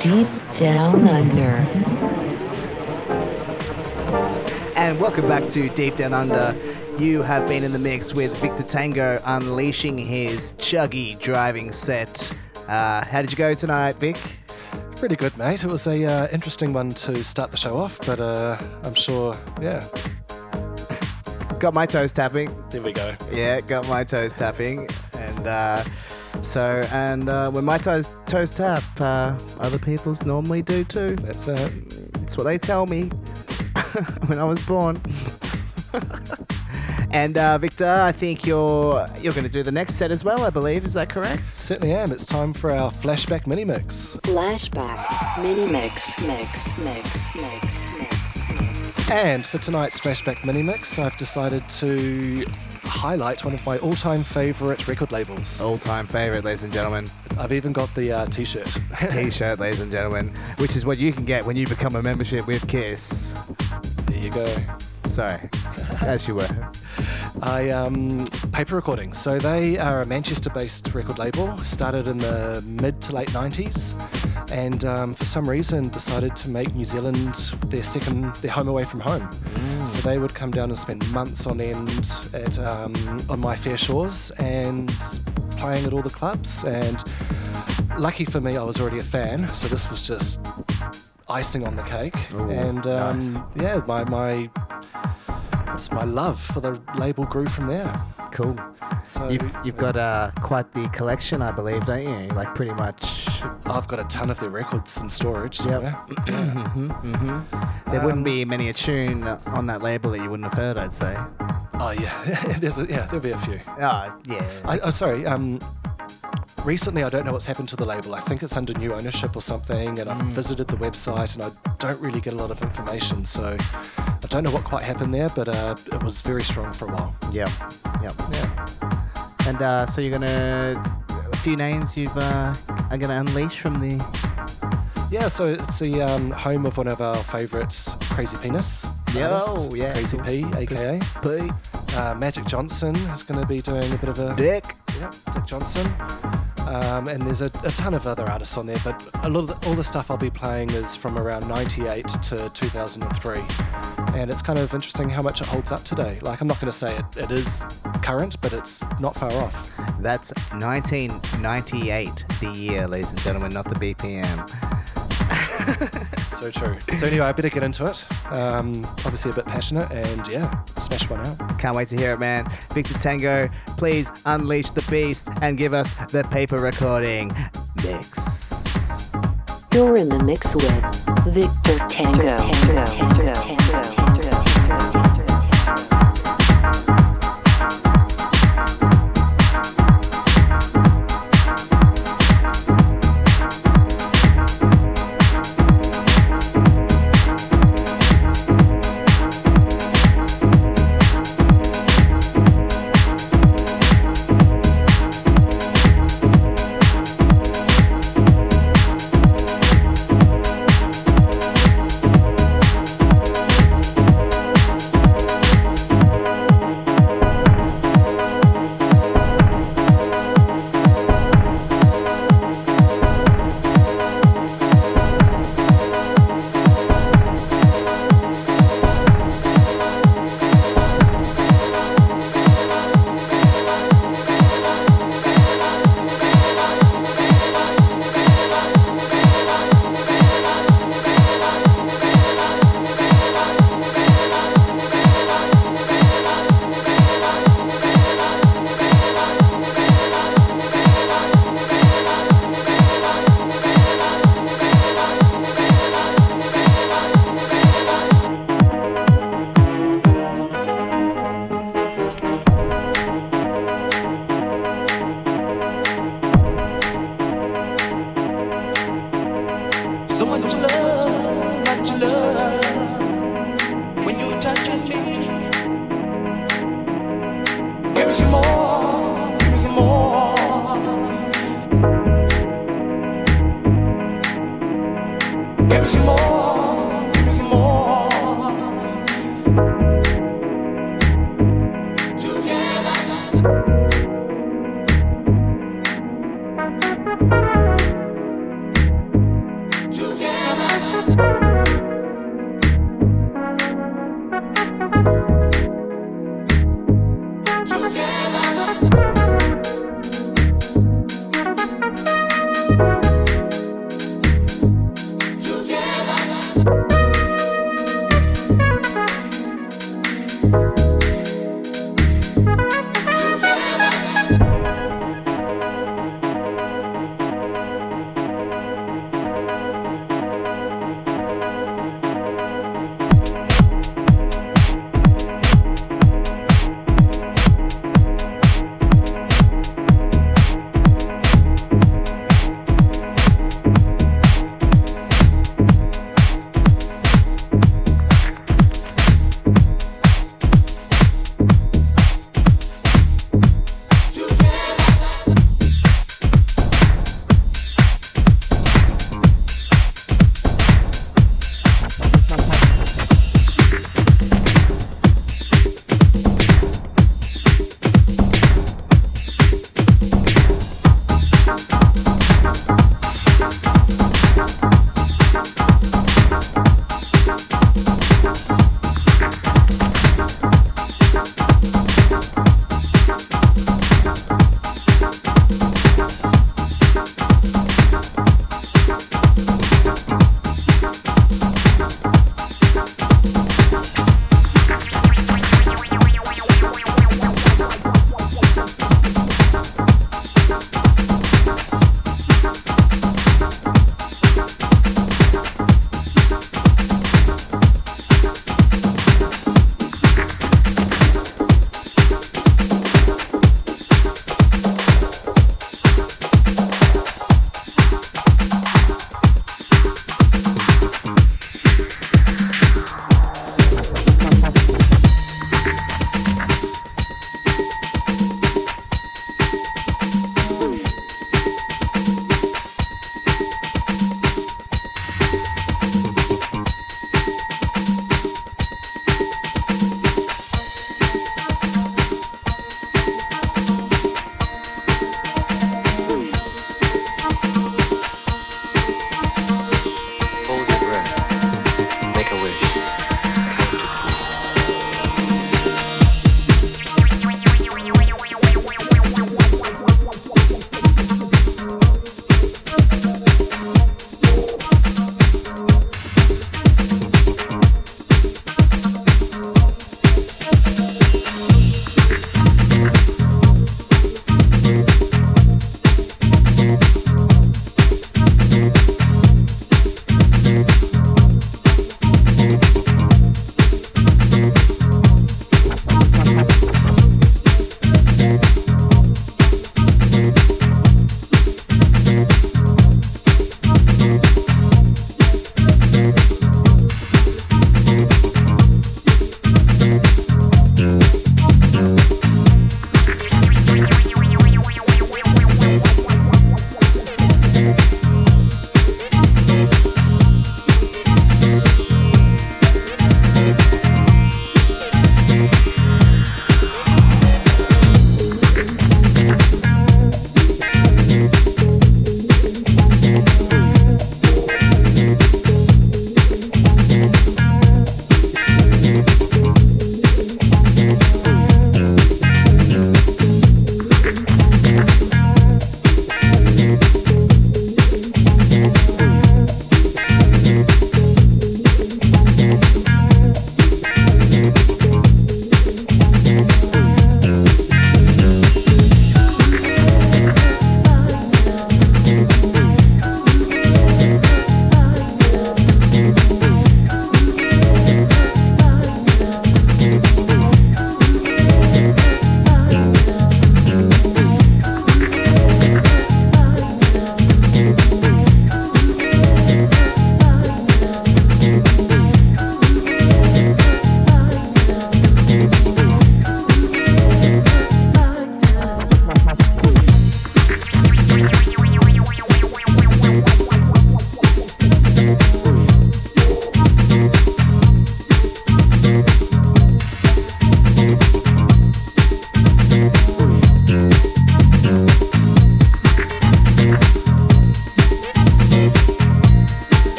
Deep Down Under. And welcome back to Deep Down Under. You have been in the mix with Victor Tango unleashing his chuggy driving set. Uh, how did you go tonight, Vic? Pretty good, mate. It was a uh, interesting one to start the show off, but uh, I'm sure, yeah. Got my toes tapping. There we go. Yeah, got my toes tapping. And uh, so, and uh, when my toes, toes tap, uh, other people's normally do too. That's it. That's what they tell me when I was born. and uh, Victor, I think you're you're going to do the next set as well. I believe is that correct? Certainly am. It's time for our flashback mini mix. Flashback. Mini mix. Mix. Mix. Mix. Mix. Mix. And for tonight's flashback mini mix, I've decided to highlight one of my all-time favorite record labels. All time favorite, ladies and gentlemen. I've even got the uh, t-shirt. T-shirt, ladies and gentlemen, which is what you can get when you become a membership with Kiss. there you go. Sorry, as you were. I um, paper recording. So they are a Manchester-based record label. Started in the mid to late '90s, and um, for some reason decided to make New Zealand their second, their home away from home. So they would come down and spend months on end at um, on my fair shores and playing at all the clubs. And lucky for me, I was already a fan, so this was just icing on the cake. Ooh, and um, nice. yeah, my my it's my love for the label grew from there. Cool. So You've, you've got uh, quite the collection, I believe, don't you? Like pretty much. I've got a ton of their records in storage Yep. somewhere. hmm hmm There wouldn't be many a tune on that label that you wouldn't have heard, I'd say. Oh yeah, there's a, yeah, there'll be a few. Oh, yeah. I, oh, sorry. Um, recently, I don't know what's happened to the label. I think it's under new ownership or something, and I've visited the website and I don't really get a lot of information. So I don't know what quite happened there, but uh, it was very strong for a while. Yeah, Yep. Yeah. And uh, so you're gonna a few names you've uh, are gonna unleash from the. Yeah, so it's the um, home of one of our favourites, Crazy Penis. Yo, artists, yeah, Crazy cool. P, aka. P. Uh, Magik Johnson is going to be doing a bit of a Dick. Yep, Dick Johnson. Um, and there's a, a ton of other artists on there, but a lot of the, all the stuff I'll be playing is from around 98 to 2003. And it's kind of interesting how much it holds up today. Like, I'm not going to say it, it is current, but it's not far off. That's 1998, the year, ladies and gentlemen, not the BPM. So true. So, anyway, I better get into it. Um, obviously, a bit passionate, and yeah, smash one out. Can't wait to hear it, man. Victor Tango, please unleash the beast and give us the paper recording mix. You're in the mix with Victor Tango. Tango. Tango. Tango.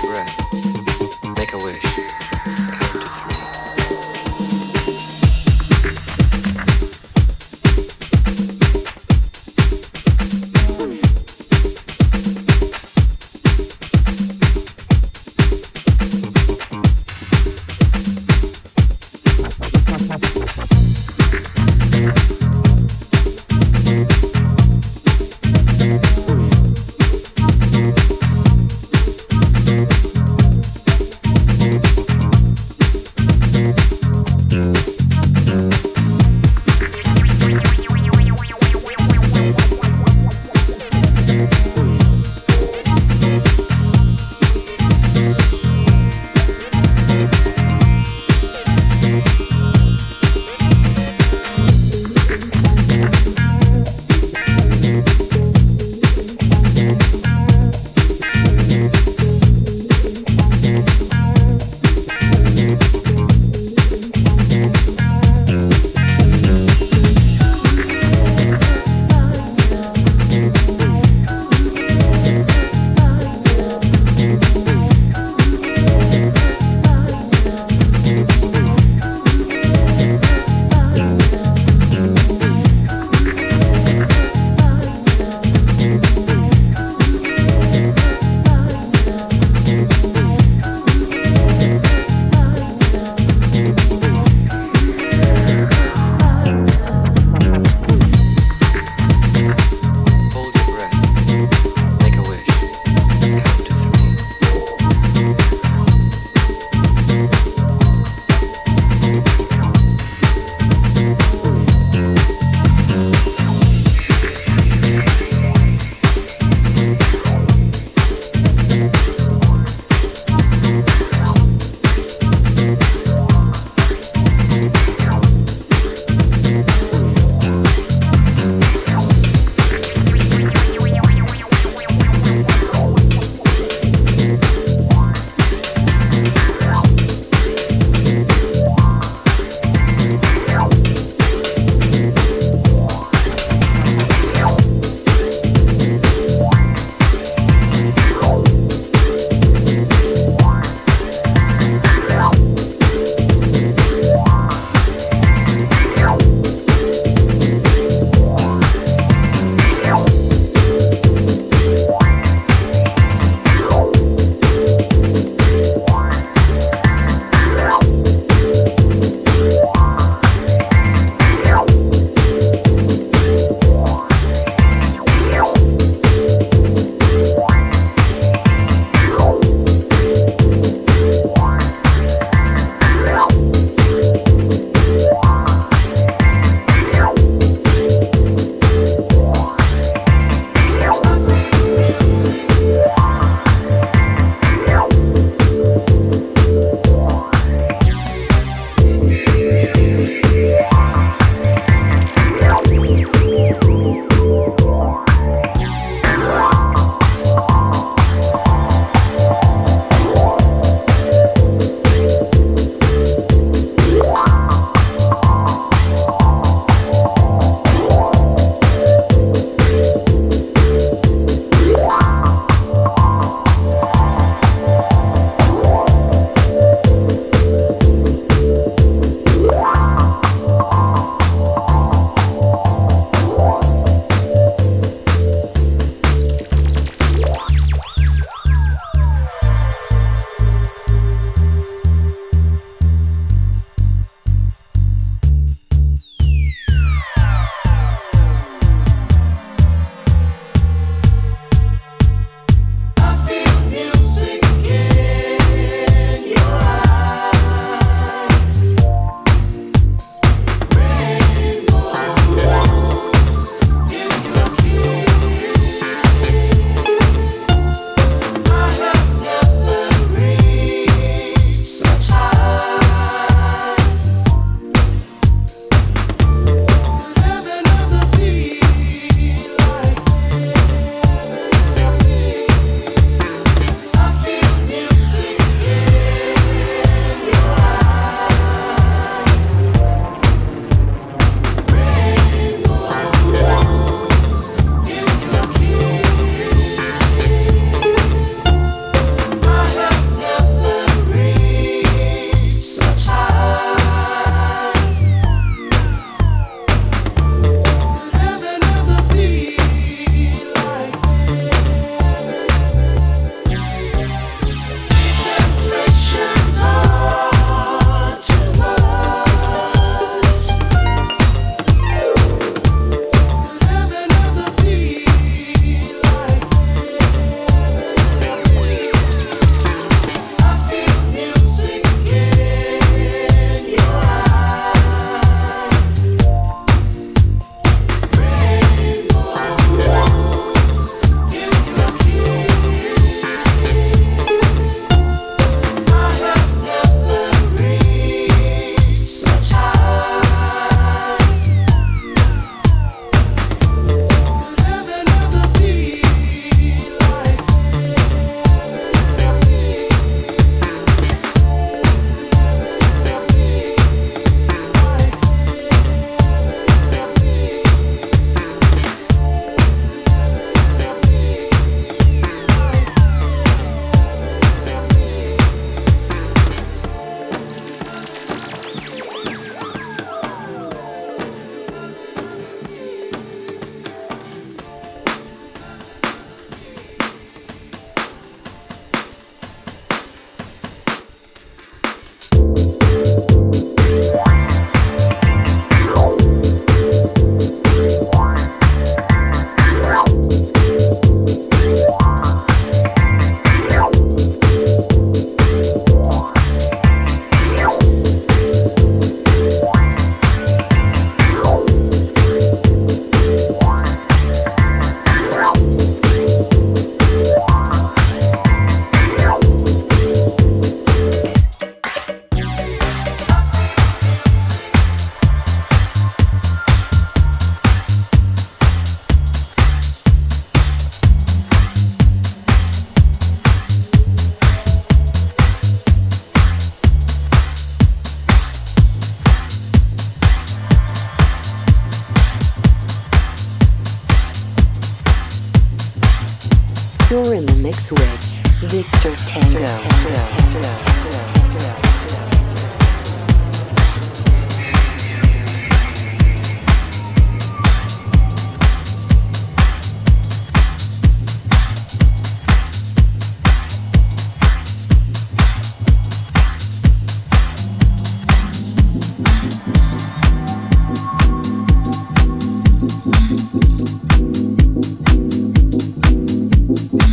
Breath. Make a wish.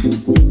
Thank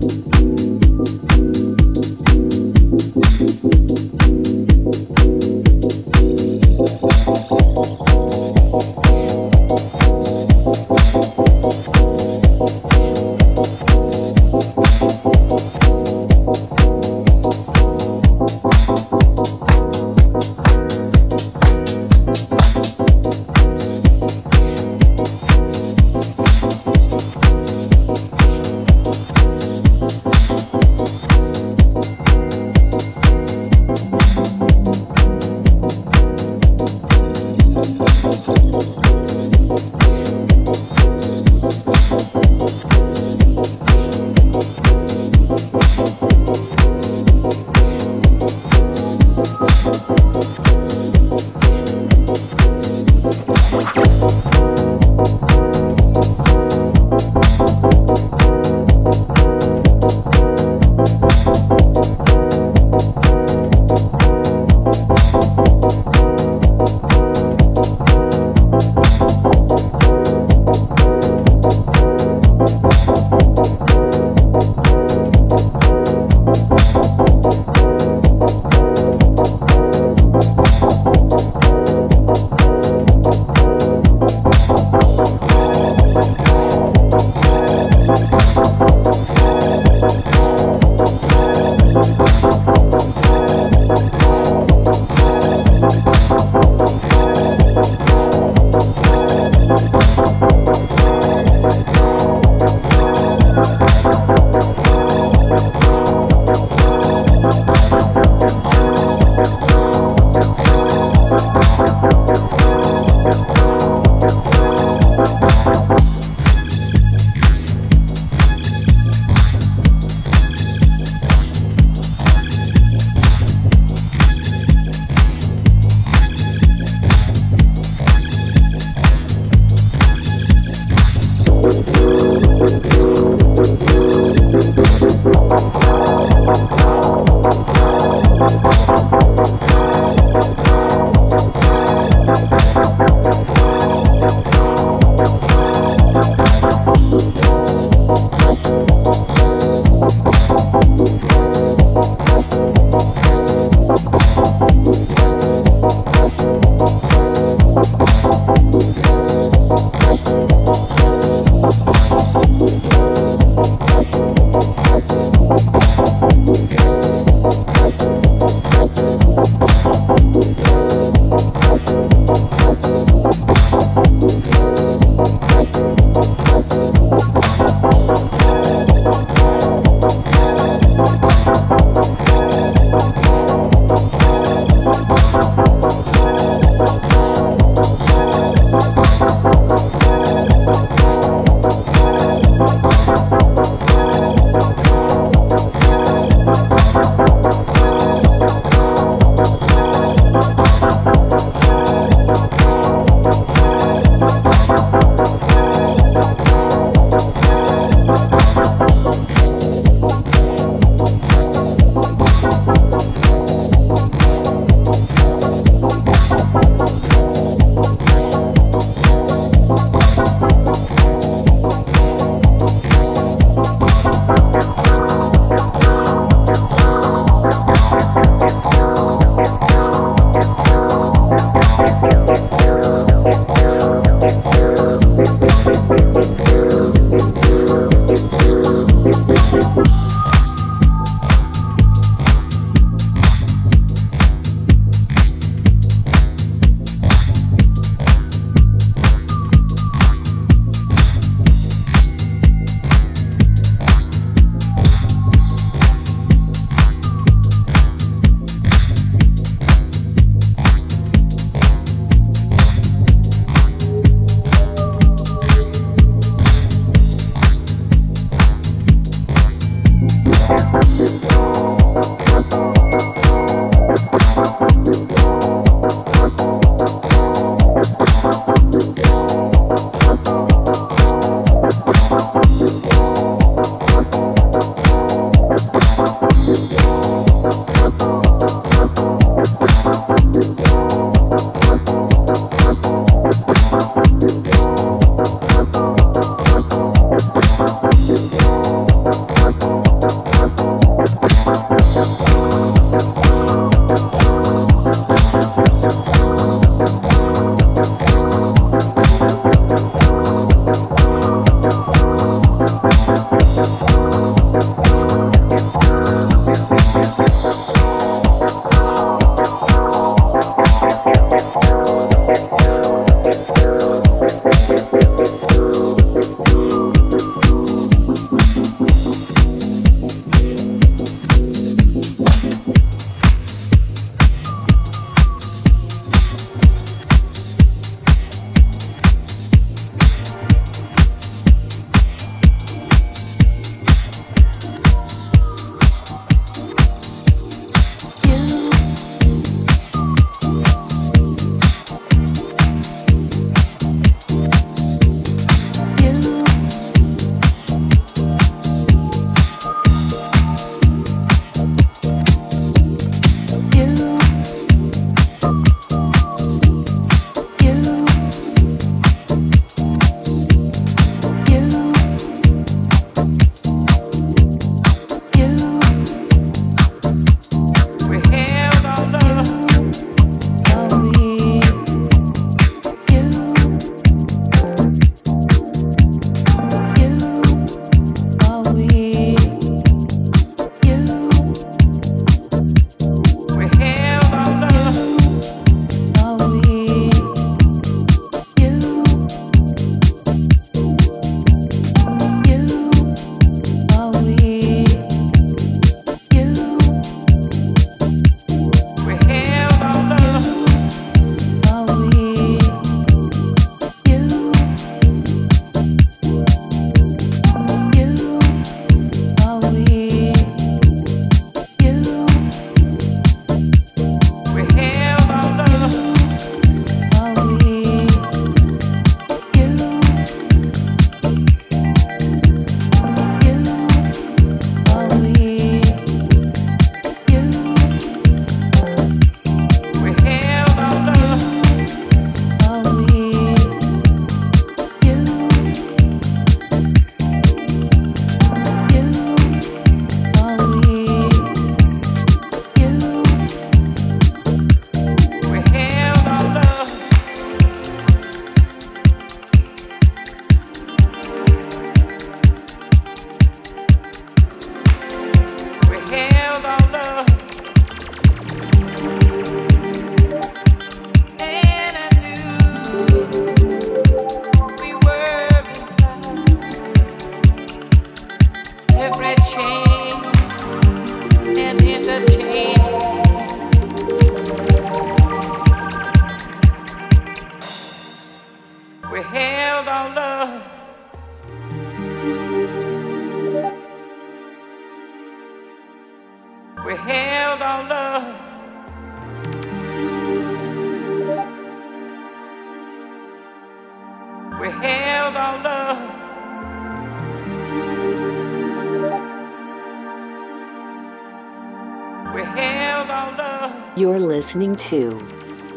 listening to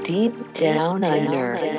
Deep Down Under.